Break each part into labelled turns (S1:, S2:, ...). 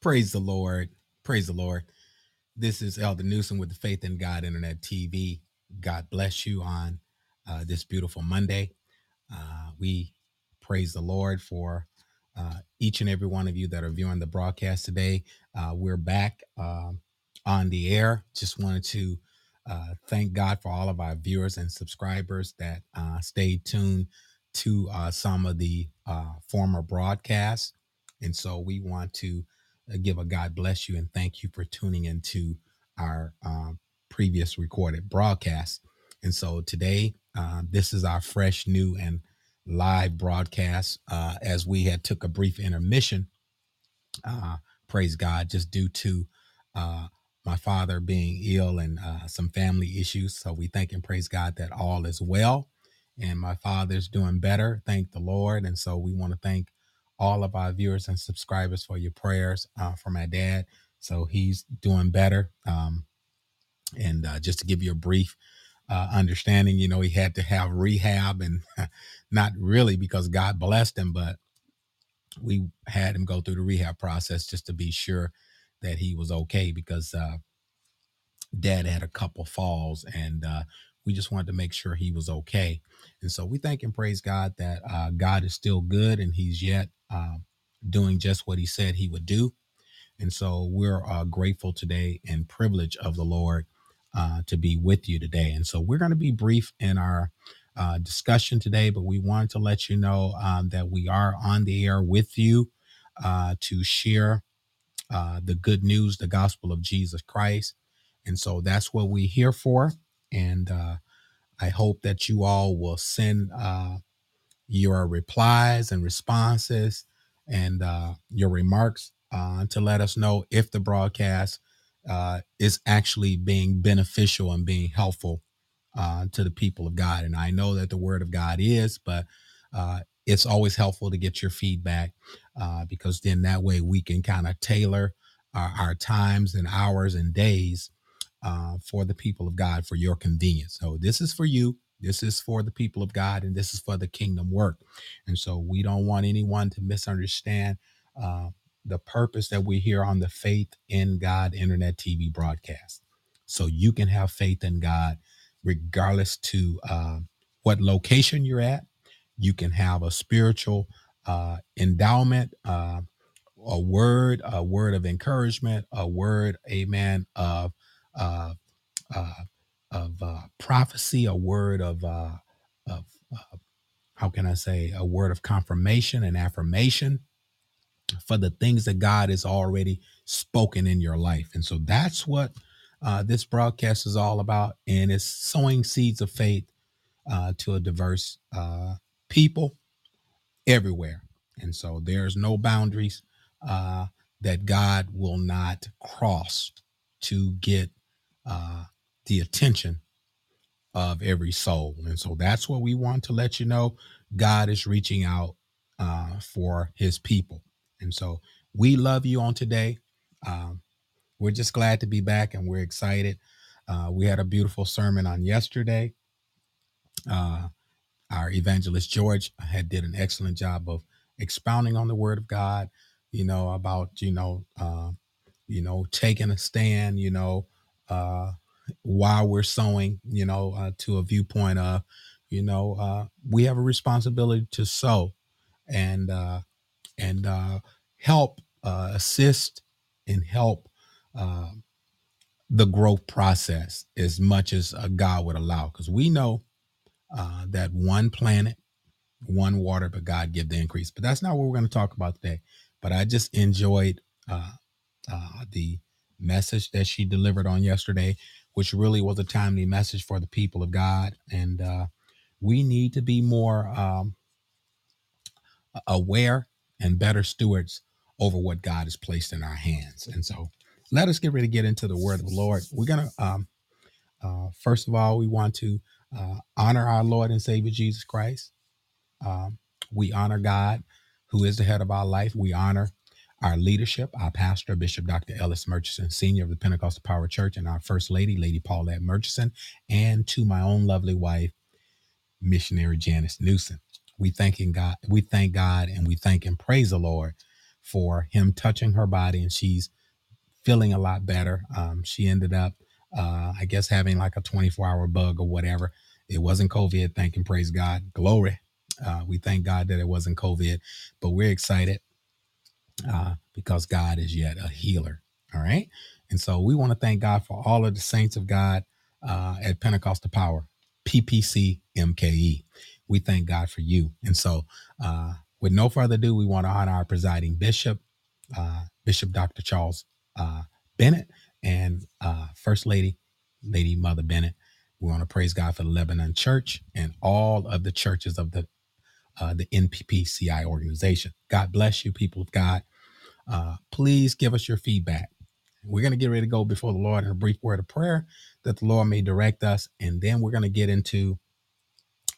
S1: Praise the Lord. Praise the Lord. This is Elder Newsom with the Faith in God Internet TV. God bless you on uh, this beautiful Monday. Uh, we praise the Lord for uh, each and every one of you that are viewing the broadcast today. Uh, we're back um on the air. Just wanted to uh, thank God for all of our viewers and subscribers that uh, stayed tuned to uh, some of the uh, former broadcasts. And so we want to give a God bless you and thank you for tuning into our um, previous recorded broadcast. And so today, uh, this is our fresh, new, and live broadcast. Uh, as we had took a brief intermission, uh, praise God, just due to uh, my father being ill and uh, some family issues. So we thank and praise God that all is well, and my father's doing better. Thank the Lord. And so we want to thank all of our viewers and subscribers for your prayers uh, for my dad. So he's doing better. Um, and uh, just to give you a brief uh, understanding, you know, he had to have rehab and not really because God blessed him, but we had him go through the rehab process just to be sure that he was okay because uh, dad had a couple falls and uh, we just wanted to make sure he was okay. And so we thank and praise God that uh, God is still good and he's yet uh, doing just what he said he would do and so we're uh, grateful today and privileged of the Lord uh, to be with you today. And so we're going to be brief in our uh, discussion today, but we wanted to let you know um, that we are on the air with you uh, to share uh, the good news, the gospel of Jesus Christ. And so that's what we're here for. And uh, I hope that you all will send. Uh, your replies and responses and uh, your remarks uh, to let us know if the broadcast uh, is actually being beneficial and being helpful uh, to the people of God. And I know that the Word of God is, but uh, it's always helpful to get your feedback uh, because then that way we can kind of tailor our, our times and hours and days uh, for the people of God for your convenience. So this is for you. This is for the people of God, and this is for the kingdom work. And so we don't want anyone to misunderstand uh, the purpose that we hear on the Faith in God Internet TV broadcast. So you can have faith in God regardless to uh, what location you're at. You can have a spiritual uh, endowment, uh, a word, a word of encouragement, a word, amen, of uh, uh, of uh, prophecy, a word of uh, of uh, how can I say a word of confirmation and affirmation for the things that God has already spoken in your life, and so that's what uh, this broadcast is all about, and it's sowing seeds of faith uh, to a diverse uh, people everywhere, and so there's no boundaries uh, that God will not cross to get uh, the attention of every soul. And so that's what we want to let you know. God is reaching out uh, for his people. And so we love you on today. Um, we're just glad to be back and we're excited. Uh, we had a beautiful sermon on yesterday. Uh, our evangelist George had did an excellent job of expounding on the word of God, you know, about, you know, uh, you know, taking a stand, you know, uh, while we're sowing, you know, uh, to a viewpoint of, you know, uh, we have a responsibility to sow and uh, and uh, help uh, assist and help uh, the growth process as much as uh, God would allow, because we know uh, that one planet, one water, but God give the increase. But that's not what we're going to talk about today. But I just enjoyed. Uh, uh, the message that she delivered on yesterday, which really was a timely message for the people of God. And uh, we need to be more um, aware and better stewards over what God has placed in our hands. And so let us get ready to get into the word of the Lord. We're going to, um, uh, first of all, we want to uh, honor our Lord and Savior Jesus Christ. Um, we honor God, who is the head of our life. We honor our leadership, our pastor, Bishop Dr. Ellis Murchison, Senior of the Pentecostal Power Church, and our First Lady, Lady Paulette Murchison, and to my own lovely wife, missionary Janice Newsom. We thanking God, we thank God and we thank and praise the Lord for him touching her body, and she's feeling a lot better. Um, she ended up, uh, I guess, having like a 24 hour bug or whatever. It wasn't COVID. Thank and praise God. Glory. Uh, we thank God that it wasn't COVID, but we're excited uh, because God is yet a healer. All right. And so we want to thank God for all of the saints of God uh, at Pentecostal Power, PPC MKE. We thank God for you. And so, uh, with no further ado, we want to honor our presiding bishop, uh, Bishop Dr. Charles uh, Bennett, and uh, First Lady, Lady Mother Bennett. We want to praise God for the Lebanon Church and all of the churches of the uh, the NPPCI organization. God bless you, people of God. Uh, please give us your feedback. We're going to get ready to go before the Lord in a brief word of prayer that the Lord may direct us. And then we're going to get into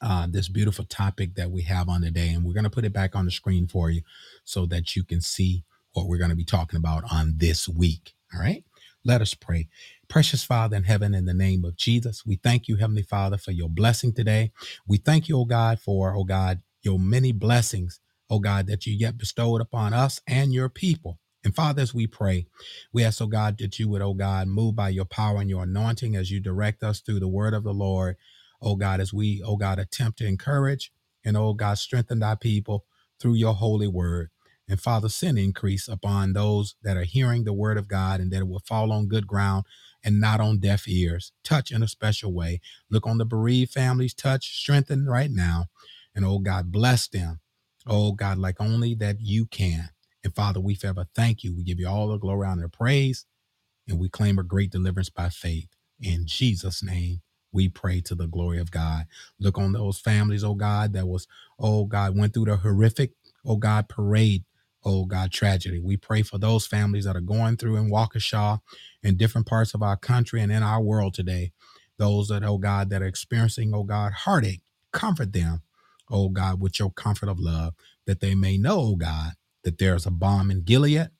S1: uh, this beautiful topic that we have on today. And we're going to put it back on the screen for you so that you can see what we're going to be talking about on this week. All right. Let us pray. Precious Father in heaven, in the name of Jesus, we thank you, Heavenly Father, for your blessing today. We thank you, oh God, for, oh God, your many blessings, oh God, that you yet bestowed upon us and your people. And Father, as we pray, we ask, oh God, that you would, oh God, move by your power and your anointing as you direct us through the word of the Lord, oh God, as we, oh God, attempt to encourage and, oh God, strengthen thy people through your holy word. And Father, send increase upon those that are hearing the word of God and that it will fall on good ground and not on deaf ears. Touch in a special way. Look on the bereaved families, touch, strengthen right now. And oh God, bless them. Oh God, like only that you can. And Father, we forever thank you. We give you all the glory, and praise, and we claim a great deliverance by faith. In Jesus' name, we pray to the glory of God. Look on those families, oh God, that was, oh God, went through the horrific, oh God, parade, oh God, tragedy. We pray for those families that are going through in Waukesha, in different parts of our country and in our world today. Those that, oh God, that are experiencing, oh God, heartache, comfort them, oh God, with your comfort of love, that they may know, oh God, that there's a balm in Gilead,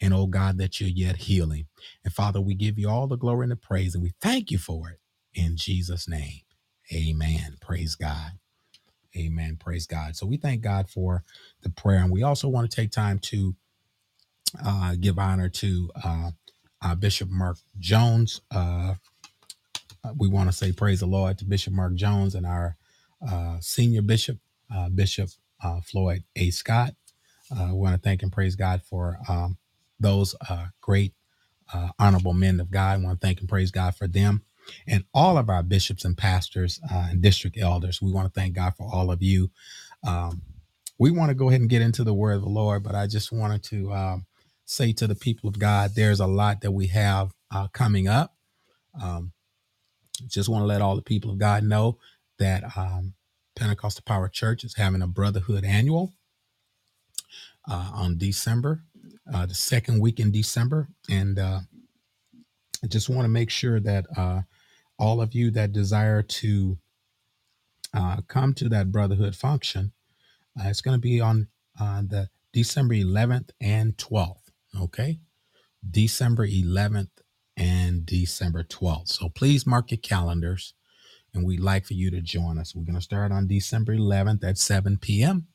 S1: and oh God, that you're yet healing. And Father, we give you all the glory and the praise, and we thank you for it in Jesus' name. Amen. Praise God. Amen. Praise God. So we thank God for the prayer, and we also want to take time to uh, give honor to uh, uh, Bishop Mark Jones. Uh, uh, we want to say praise the Lord to Bishop Mark Jones and our senior bishop, uh, Bishop uh, Floyd A. Scott. Uh, we want to thank and praise God for um, those uh, great, uh, honorable men of God. I want to thank and praise God for them and all of our bishops and pastors uh, and district elders. We want to thank God for all of you. Um, we want to go ahead and get into the word of the Lord, but I just wanted to um, say to the people of God, there's a lot that we have uh, coming up. Um, just want to let all the people of God know that um, Pentecostal Power Church is having a Brotherhood Annual uh, on December, uh, the second week in December. And uh, I just want to make sure that uh, all of you that desire to uh, come to that Brotherhood function, uh, it's going to be on the December 11th and 12th. Okay. December 11th and December 12th. So please mark your calendars and we'd like for you to join us. We're going to start on December 11th at 7 p.m.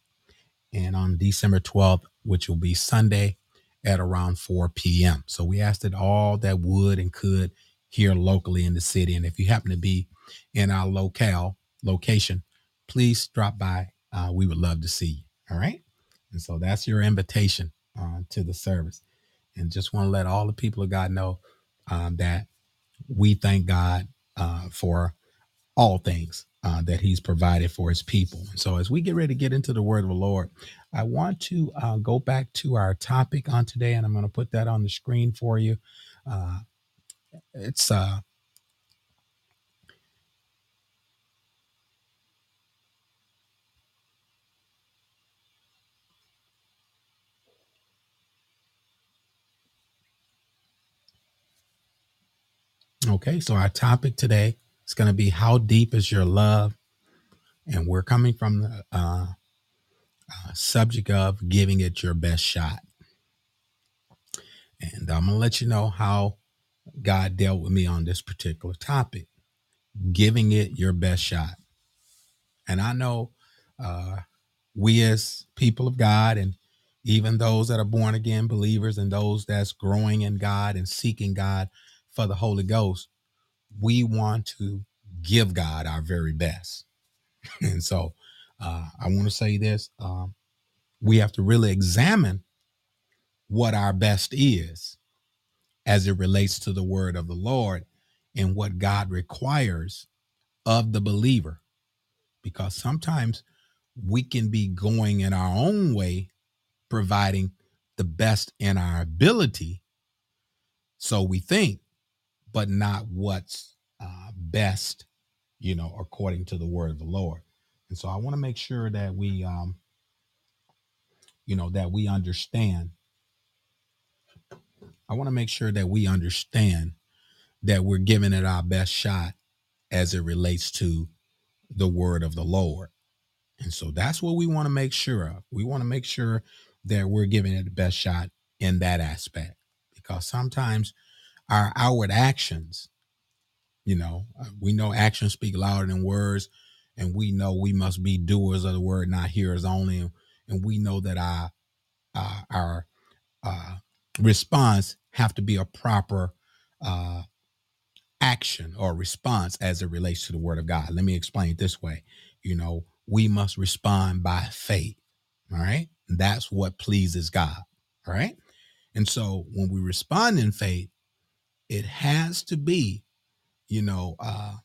S1: and on December 12th, which will be Sunday at around 4 p.m. So we asked that all that would and could here locally in the city. And if you happen to be in our locale location, please drop by. Uh, we would love to see you. All right. And so that's your invitation uh, to the service. And just want to let all the people of God know um, that we thank God uh, for all things uh, that He's provided for His people. And so, as we get ready to get into the Word of the Lord, I want to uh, go back to our topic on today, and I'm going to put that on the screen for you. Uh, it's uh, okay. So, our topic today is going to be How Deep is Your Love? And we're coming from the uh, uh, subject of giving it your best shot. And I'm going to let you know how God dealt with me on this particular topic giving it your best shot. And I know uh, we as people of God and even those that are born again believers and those that's growing in God and seeking God for the Holy Ghost, we want to give God our very best. and so uh, I want to say this um, we have to really examine what our best is as it relates to the word of the Lord and what God requires of the believer. Because sometimes we can be going in our own way, providing the best in our ability. So we think, but not what's uh, best, you know, according to the word of the Lord. And so I want to make sure that we, um, you know, that we understand. I want to make sure that we understand that we're giving it our best shot as it relates to the word of the Lord. And so that's what we want to make sure of. We want to make sure that we're giving it the best shot in that aspect because sometimes our outward actions, you know, uh, we know actions speak louder than words, and we know we must be doers of the word, not hearers only. And we know that our uh, our uh, response have to be a proper uh, action or response as it relates to the word of God. Let me explain it this way. You know, we must respond by faith. All right. That's what pleases God. All right. And so when we respond in faith, it has to be, you know, uh,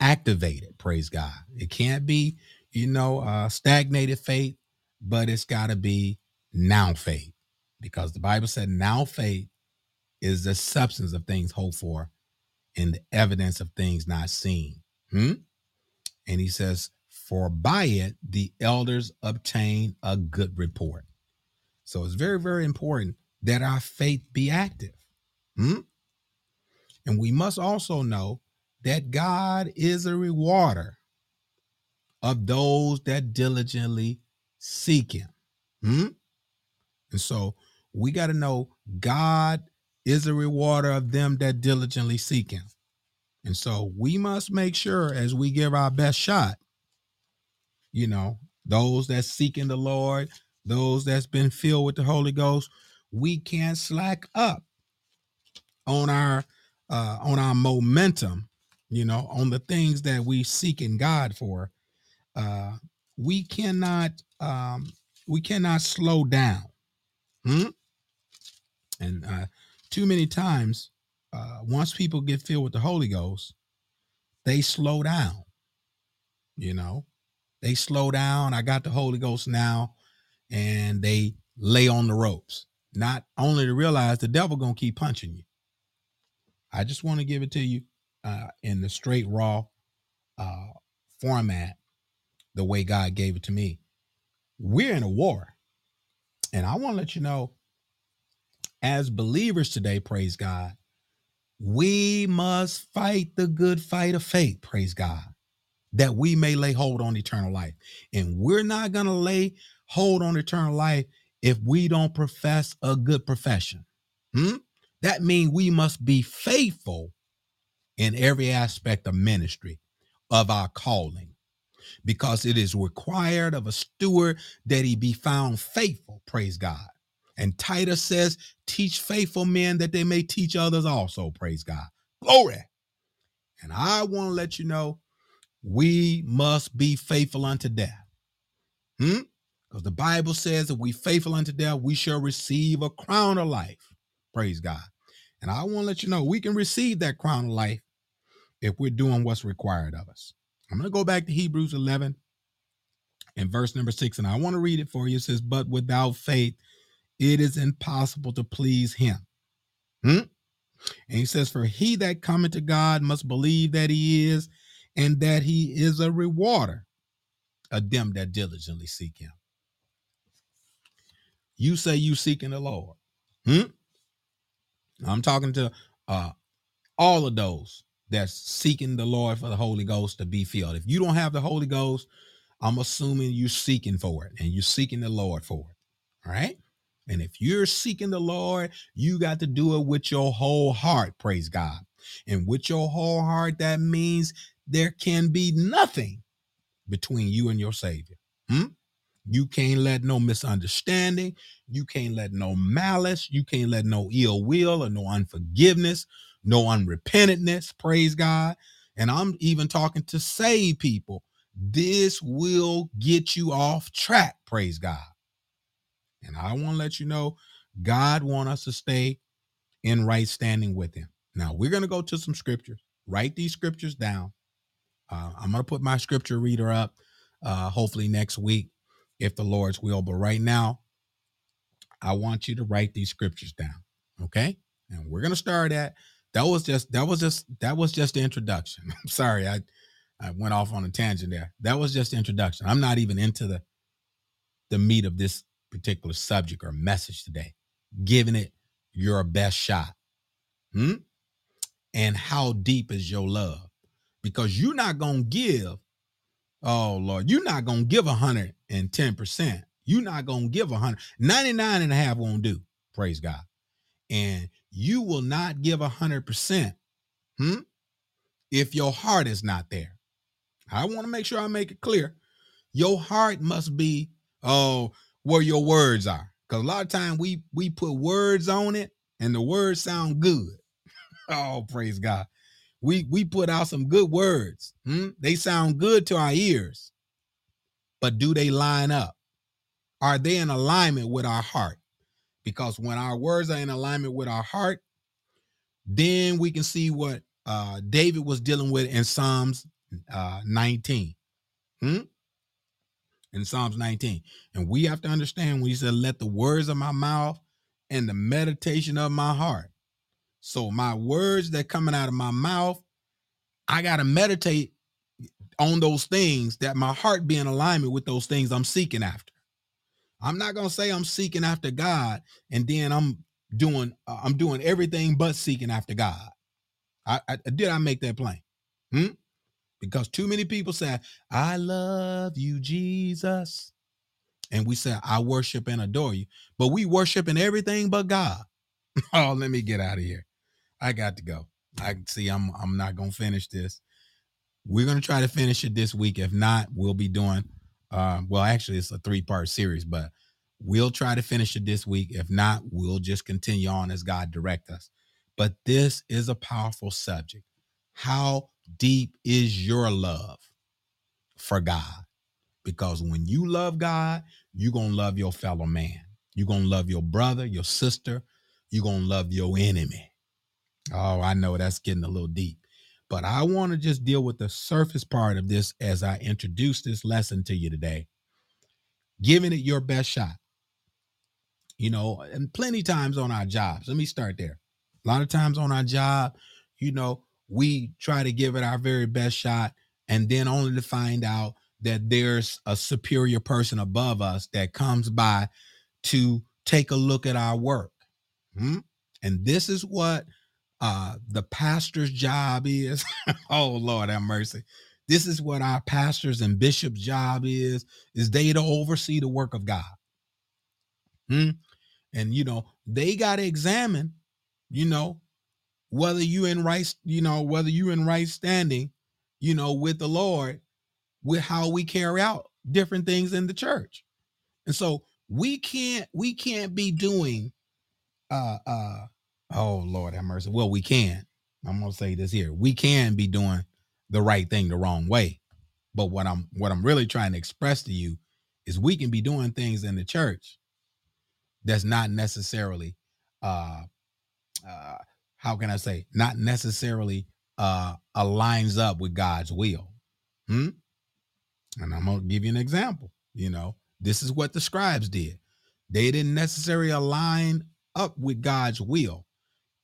S1: activated. Praise God. It can't be, you know, uh, stagnated faith, but it's got to be now faith because the Bible said now faith is the substance of things hoped for and the evidence of things not seen. Hmm? And he says, For by it the elders obtain a good report. So it's very, very important that our faith be active. Hmm? And we must also know that God is a rewarder of those that diligently seek him. Hmm? And so we got to know God is a rewarder of them that diligently seek him. And so we must make sure as we give our best shot, you know, those that's seeking the Lord, those that's been filled with the Holy Ghost, we can't slack up on our uh on our momentum, you know, on the things that we seek in God for. Uh we cannot um we cannot slow down. Hmm? And uh too many times uh once people get filled with the Holy Ghost, they slow down. You know, they slow down. I got the Holy Ghost now, and they lay on the ropes. Not only to realize the devil gonna keep punching you. I just want to give it to you uh, in the straight raw uh, format, the way God gave it to me. We're in a war, and I want to let you know, as believers today, praise God, we must fight the good fight of faith. Praise God that we may lay hold on eternal life. And we're not going to lay hold on eternal life if we don't profess a good profession. Hmm? That means we must be faithful in every aspect of ministry of our calling because it is required of a steward that he be found faithful. Praise God. And Titus says, teach faithful men that they may teach others also. Praise God. Glory. And I want to let you know we must be faithful unto death. Hmm? Because the Bible says, if we faithful unto death, we shall receive a crown of life. Praise God. And I want to let you know we can receive that crown of life if we're doing what's required of us. I'm going to go back to Hebrews 11 and verse number six, and I want to read it for you. It says, But without faith, it is impossible to please him. Hmm? And he says, For he that cometh to God must believe that he is, and that he is a rewarder of them that diligently seek him. You say you seeking the Lord. Hmm? I'm talking to uh, all of those that's seeking the Lord for the Holy Ghost to be filled. If you don't have the Holy Ghost, I'm assuming you're seeking for it and you're seeking the Lord for it. All right. And if you're seeking the Lord, you got to do it with your whole heart. Praise God. And with your whole heart, that means there can be nothing between you and your Savior. Hmm? You can't let no misunderstanding, you can't let no malice, you can't let no ill will or no unforgiveness, no unrepentantness, praise God. And I'm even talking to save people. This will get you off track, praise God. And I want to let you know God want us to stay in right standing with him. Now, we're going to go to some scriptures. Write these scriptures down. Uh, I'm going to put my scripture reader up uh, hopefully next week if the Lord's will. But right now, I want you to write these scriptures down. Okay. And we're going to start at that was just that was just that was just the introduction. I'm sorry, I I went off on a tangent there. That was just the introduction. I'm not even into the the meat of this particular subject or message today. Giving it your best shot. Hmm? And how deep is your love? Because you're not gonna give, oh Lord, you're not gonna give 110%. You're not gonna give 100. 99 and a half won't do. Praise God. And you will not give 100% hmm, if your heart is not there. I want to make sure I make it clear. Your heart must be, oh, where your words are. Because a lot of time we we put words on it and the words sound good. oh, praise God. We we put out some good words. Hmm? They sound good to our ears. But do they line up? Are they in alignment with our heart? Because when our words are in alignment with our heart, then we can see what uh, David was dealing with in Psalms uh, 19. Hmm? In Psalms 19. And we have to understand when he said, Let the words of my mouth and the meditation of my heart. So my words that coming out of my mouth, I got to meditate on those things that my heart be in alignment with those things I'm seeking after. I'm not gonna say I'm seeking after God and then I'm doing uh, I'm doing everything but seeking after God. I, I did I make that plain? Hmm? Because too many people say, I love you, Jesus. And we say, I worship and adore you. But we worship in everything but God. oh, let me get out of here. I got to go. I see I'm I'm not gonna finish this. We're gonna try to finish it this week. If not, we'll be doing uh, well, actually, it's a three part series, but we'll try to finish it this week. If not, we'll just continue on as God direct us. But this is a powerful subject. How deep is your love for God? Because when you love God, you're to love your fellow man. You're to love your brother, your sister. You're to love your enemy. Oh, I know that's getting a little deep. But I want to just deal with the surface part of this as I introduce this lesson to you today. Giving it your best shot. You know, and plenty times on our jobs. Let me start there. A lot of times on our job, you know, we try to give it our very best shot and then only to find out that there's a superior person above us that comes by to take a look at our work. Hmm? And this is what uh the pastor's job is. Oh lord have mercy. This is what our pastors and bishops job is is they to oversee the work of god. Hmm? and you know they got to examine you know whether you in right you know whether you in right standing you know with the lord with how we carry out different things in the church. And so we can't we can't be doing uh uh Oh Lord have mercy. Well, we can. I'm gonna say this here. We can be doing the right thing the wrong way. But what I'm what I'm really trying to express to you is we can be doing things in the church that's not necessarily uh uh how can I say not necessarily uh aligns up with God's will. Hmm? And I'm gonna give you an example. You know, this is what the scribes did. They didn't necessarily align up with God's will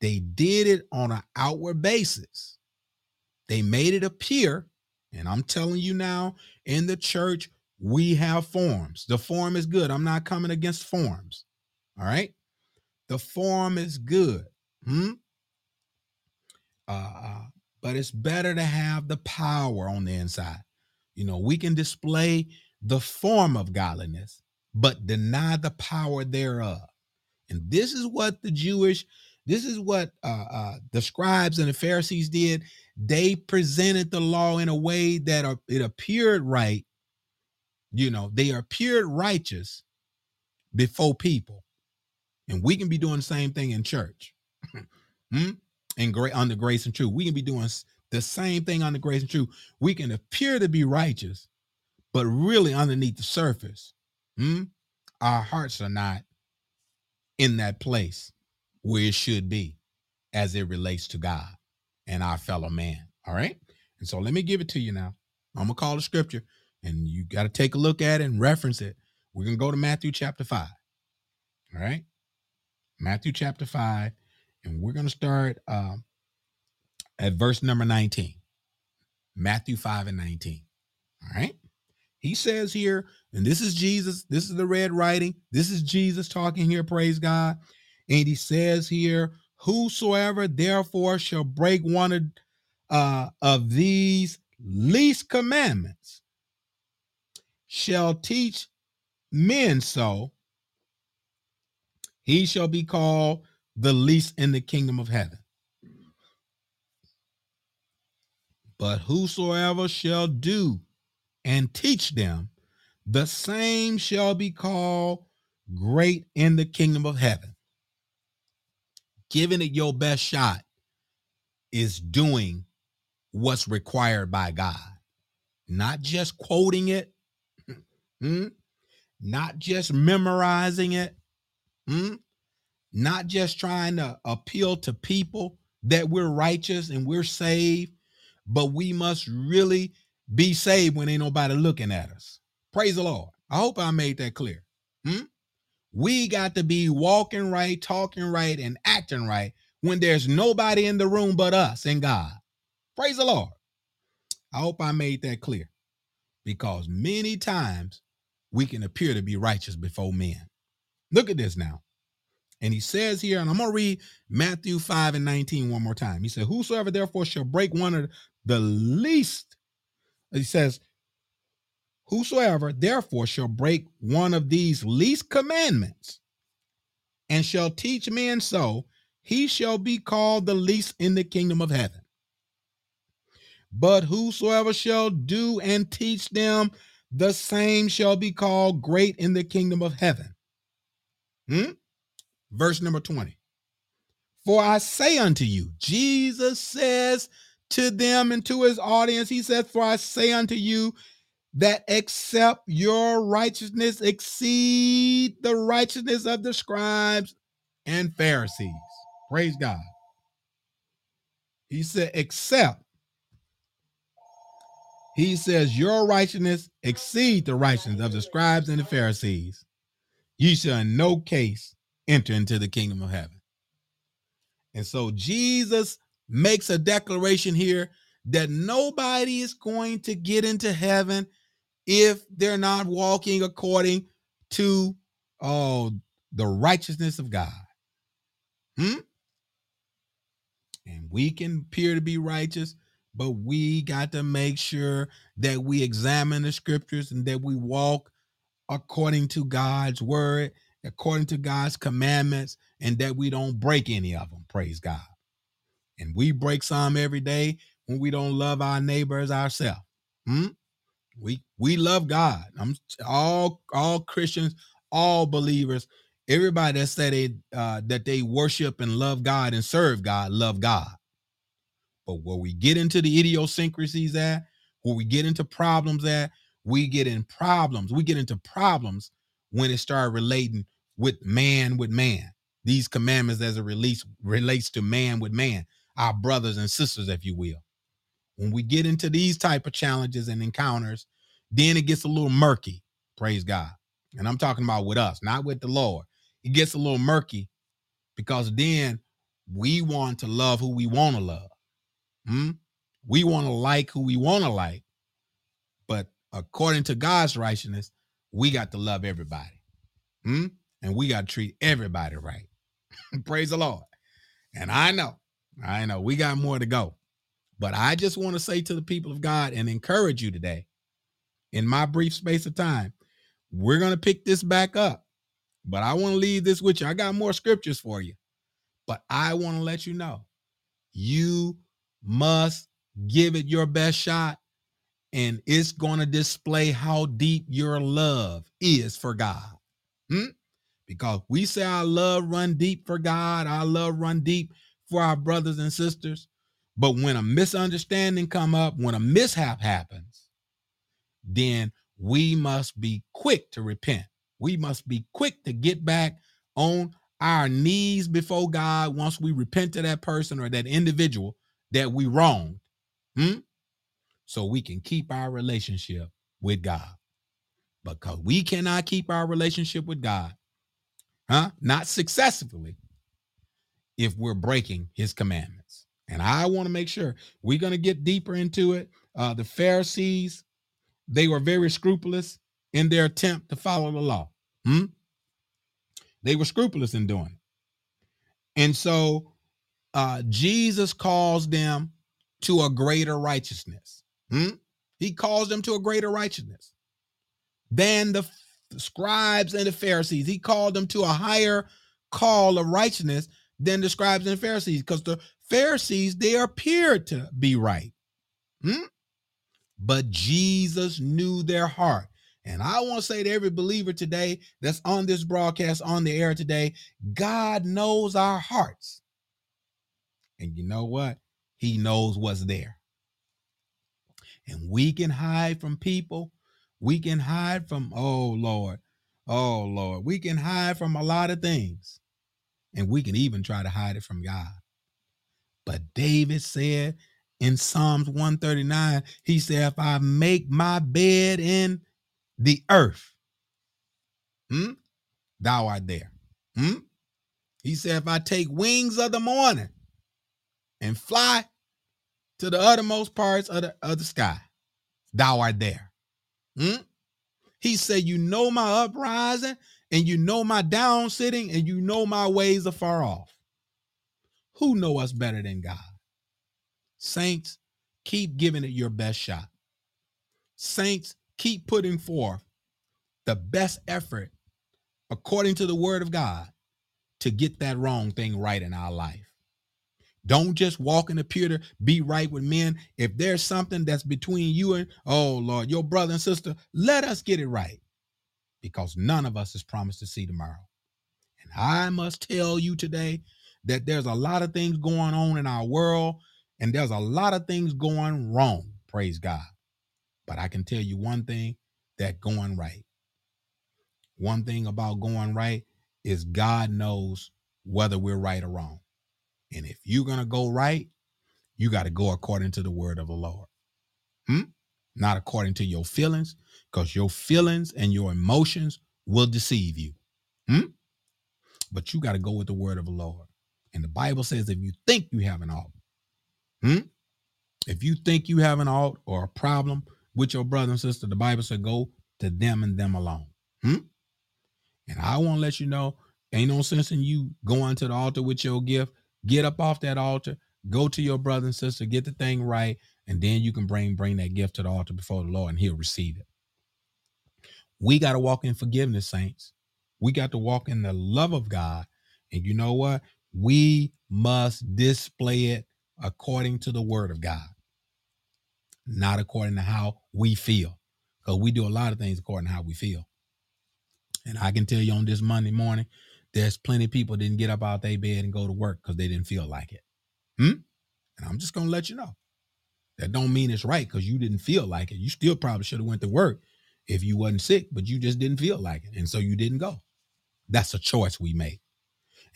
S1: they did it on an outward basis. They made it appear, and I'm telling you now, in the church, we have forms. The form is good. I'm not coming against forms. All right. The form is good. Hmm? Uh, uh, but it's better to have the power on the inside. You know, we can display the form of godliness, but deny the power thereof. And this is what the Jewish this is what uh, uh, the scribes and the Pharisees did. They presented the law in a way that uh, it appeared right, You know, they appeared righteous before people. And we can be doing the same thing in church. hmm? And great under grace and truth. We can be doing the same thing under grace and truth. We can appear to be righteous, but really underneath the surface, hmm? our hearts are not in that place where it should be as it relates to God and our fellow man. All right. And so let me give it to you now. I'm gonna call the scripture and you got to take a look at it and reference it. We're gonna go to Matthew chapter five. All right. Matthew chapter five, and we're gonna start um, at verse number 19. Matthew 5 and 19. All right. He says here, and this is Jesus, this is the red writing. This is Jesus talking here, praise God. And he says here, Whosoever therefore shall break one of, uh, of these least commandments shall teach men so, he shall be called the least in the kingdom of heaven. But whosoever shall do and teach them, the same shall be called great in the kingdom of heaven. Giving it your best shot is doing what's required by God, not just quoting it, hmm? not just memorizing it, hmm? not just trying to appeal to people that we're righteous and we're saved, but we must really be saved when ain't nobody looking at us. Praise the Lord. I hope I made that clear. Hmm? We got to be walking right, talking right, and acting right when there's nobody in the room but us and God. Praise the Lord. I hope I made that clear because many times we can appear to be righteous before men. Look at this now. And he says here, and I'm going to read Matthew 5 and 19 one more time. He said, Whosoever therefore shall break one of the least he says, Whosoever therefore shall break one of these least commandments and shall teach men so, he shall be called the least in the kingdom of heaven. But whosoever shall do and teach them, the same shall be called great in the kingdom of heaven. Hmm? Verse number 20. For I say unto you, Jesus says to them and to his audience, he says, For I say unto you that except your righteousness exceed the righteousness of the scribes and Pharisees. Praise God. He said, except he says, Your righteousness exceed the righteousness of the scribes and the Pharisees. You shall in no case enter into the kingdom of heaven. And so Jesus makes a declaration here that nobody is going to get into heaven if they're not walking according to oh the righteousness of God. Hmm? And we can appear to be righteous, but we got to make sure that we examine the scriptures and that we walk according to God's word, according to God's commandments, and that we don't break any of them. Praise God and we break some every day when we don't love our neighbors ourselves. Hmm? We we love God. I'm all all Christians, all believers, everybody that said they uh, that they worship and love God and serve God, love God. But where we get into the idiosyncrasies at, where we get into problems at, we get in problems. We get into problems when it started relating with man with man. These commandments as it relates relates to man with man our brothers and sisters, if you will. When we get into these type of challenges and encounters, then it gets a little murky. Praise God. And I'm talking about with us, not with the Lord. It gets a little murky because then we want to love who we want to love. Hmm? We want to like who we want to like. But according to God's righteousness, we got to love everybody. Hmm? And we got to treat everybody right. Praise the Lord. And I know I know we got more to go. But I just want to say to the people of God and encourage you today, in my brief space of time, we're going to pick this back up. But I want to leave this with you. I got more scriptures for you. But I want to let you know you must give it your best shot and it's going to display how deep your love is for God. Hmm? Because we say our love run deep for God, our love run deep for our brothers and sisters. But when a misunderstanding come up, when a mishap happens, then we must be quick to repent. We must be quick to get back on our knees before God once we repent to that person or that individual that we wronged. Hmm? So we can keep our relationship with God. Because we cannot keep our relationship with God, huh? Not successfully if we're breaking his commandments. And I want to make sure we're going to get deeper into it. Uh, the Pharisees, they were very scrupulous in their attempt to follow the law. Hmm? They were scrupulous in doing it. And so uh, Jesus calls them to a greater righteousness. Hmm? He calls them to a greater righteousness than the, the scribes and the Pharisees. He called them to a higher call of righteousness than the scribes and Pharisees because the Pharisees, they appeared to be right. Hmm? But Jesus knew their heart. And I want to say to every believer today that's on this broadcast, on the air today, God knows our hearts. And you know what? He knows what's there. And we can hide from people. We can hide from, oh Lord, oh Lord, we can hide from a lot of things. And we can even try to hide it from God. But David said in Psalms 139, he said, If I make my bed in the earth, hmm, thou art there. Hmm? He said, If I take wings of the morning and fly to the uttermost parts of the, of the sky, thou art there. Hmm? He said, You know my uprising and you know my down sitting and you know my ways afar off. Who know us better than God? Saints, keep giving it your best shot. Saints, keep putting forth the best effort according to the word of God to get that wrong thing right in our life. Don't just walk and appear to be right with men. If there's something that's between you and, oh Lord, your brother and sister, let us get it right because none of us is promised to see tomorrow. And I must tell you today that there's a lot of things going on in our world and there's a lot of things going wrong. Praise God. But I can tell you one thing that going right. One thing about going right is God knows whether we're right or wrong. And if you're going to go right, you got to go according to the word of the Lord. Hmm? Not according to your feelings, because your feelings and your emotions will deceive you. Hmm? But you got to go with the word of the Lord. And the Bible says if you think you have an ought, hmm? if you think you have an alt or a problem with your brother and sister, the Bible said go to them and them alone. Hmm? And I want to let you know, ain't no sense in you going to the altar with your gift. Get up off that altar, go to your brother and sister, get the thing right, and then you can bring bring that gift to the altar before the Lord, and He'll receive it. We got to walk in forgiveness, saints. We got to walk in the love of God, and you know what? We must display it according to the Word of God, not according to how we feel, because we do a lot of things according to how we feel. And I can tell you on this Monday morning, there's plenty of people didn't get up out their bed and go to work because they didn't feel like it. Hmm? And I'm just gonna let you know. That don't mean it's right because you didn't feel like it. You still probably should have went to work if you wasn't sick, but you just didn't feel like it. And so you didn't go. That's a choice we make.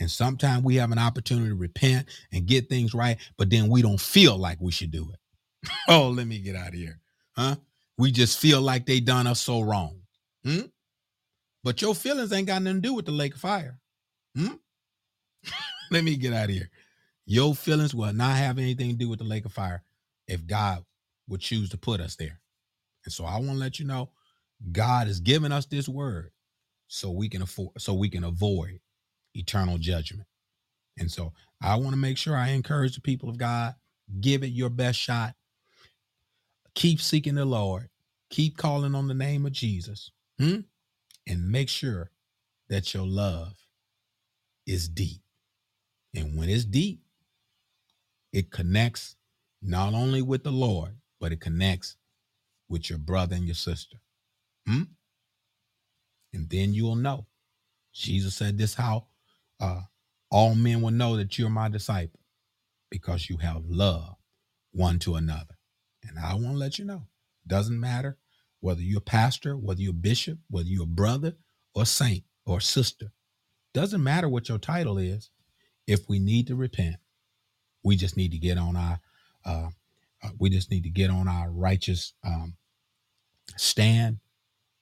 S1: And sometimes we have an opportunity to repent and get things right, but then we don't feel like we should do it. oh, let me get out of here. Huh? We just feel like they done us so wrong. Hmm? But your feelings ain't got nothing to do with the lake of fire. Hmm? Let me get out of here. Your feelings will not have anything to do with the lake of fire if God would choose to put us there. And so I want to let you know God has given us this word so we can afford so we can avoid eternal judgment. And so I want to make sure I encourage the people of God, give it your best shot. Keep seeking the Lord. Keep calling on the name of Jesus. Hmm? And make sure that your love is deep. And when it's deep, it connects not only with the Lord, but it connects with your brother and your sister. Hmm? And then you'll know. Jesus said this how uh, all men will know that you're my disciple because you have love one to another. And I want to let you know. Doesn't matter whether you're a pastor, whether you're a bishop, whether you're a brother or saint or sister. Doesn't matter what your title is. If we need to repent, we just need to get on our uh, uh, we just need to get on our righteous um, stand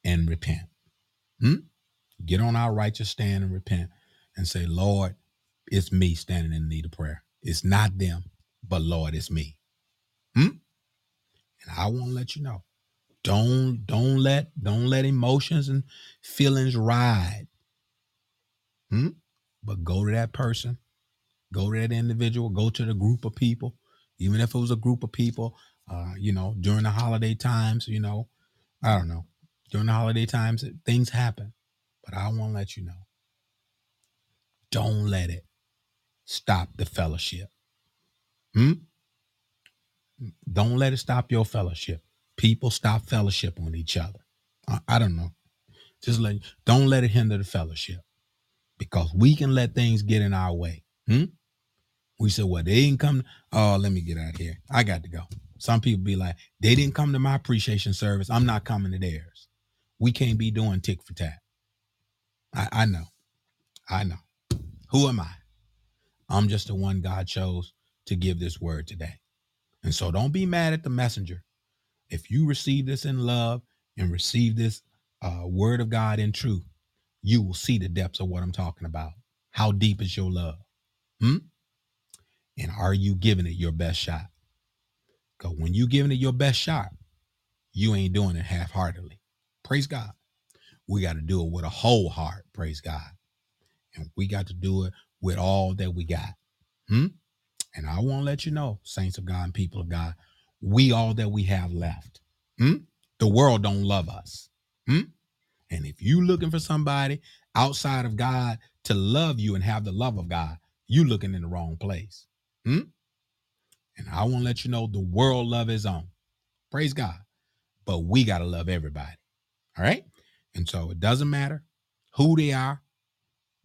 S1: and repent. Hmm? Get on our righteous stand and repent and say, Lord, it's me standing in need of prayer. It's not them, but Lord, it's me. Hmm? And I want to let you know. Don't don't let don't let emotions and feelings ride. Hmm? But go to that person, go to that individual, go to the group of people, even if it was a group of people, uh, you know, during the holiday times, you know, I don't know, during the holiday times, things happen. But I want to let you know, don't let it stop the fellowship. Hmm? Don't let it stop your fellowship. People stop fellowship on each other. I, I don't know. Just let don't let it hinder the fellowship because we can let things get in our way. Hmm? We said, well, they didn't come. Oh, let me get out here. I got to go. Some people be like, they didn't come to my appreciation service. I'm not coming to theirs. We can't be doing tick for tat. I, I know. I know. Who am I? I'm just the one God chose to give this word today. And so don't be mad at the messenger. If you receive this in love and receive this uh, word of God in truth, you will see the depths of what I'm talking about. How deep is your love? Hmm? And are you giving it your best shot? Because when you giving it your best shot, you ain't doing it half-heartedly. Praise God. We got to do it with a whole heart. Praise God. And we got to do it with all that we got. Hmm? And I want to let you know, saints of God and people of God, we all that we have left. Hmm? The world don't love us. Hmm? And if you looking for somebody outside of God to love you and have the love of God, you looking in the wrong place. Hmm? And I want to let you know the world love is on. Praise God. But we got to love everybody. All right. And so it doesn't matter who they are,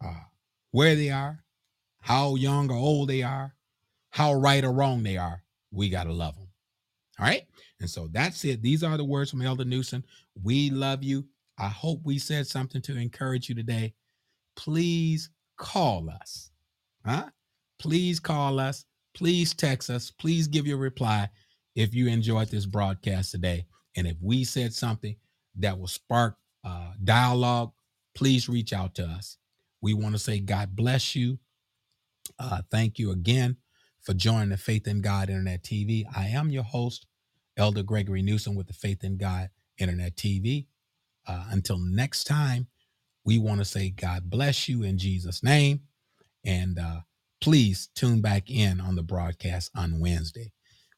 S1: uh, where they are, how young or old they are, how right or wrong they are. We got to love them. All right. And so that's it. These are the words from Elder Newsom. We love you. I hope we said something to encourage you today. Please call us. Huh? Please call us. Please text us. Please give your reply if you enjoyed this broadcast today. And if we said something that will spark uh, dialogue, please reach out to us. We want to say God bless you. Uh, thank you again for joining the Faith in God Internet TV. I am your host, Elder Gregory Newsom with the Faith in God Internet TV. Uh, until next time, we want to say God bless you in Jesus' name. And uh, please tune back in on the broadcast on Wednesday.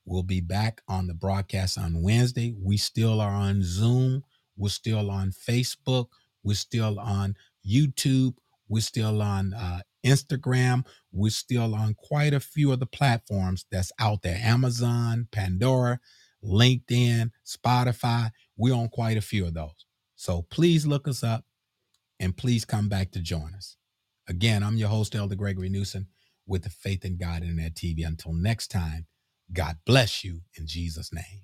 S1: We'll be back on the broadcast on Wednesday. We still are on Zoom. We're still on Facebook. We're still on YouTube. We're still on uh, Instagram. We're still on quite a few of the platforms that's out there Amazon, Pandora, LinkedIn, Spotify. We're on quite a few of those. So please look us up and please come back to join us. Again, I'm your host, Elder Gregory Newsom with the Faith in God Internet TV. Until next time, God bless you in Jesus' name.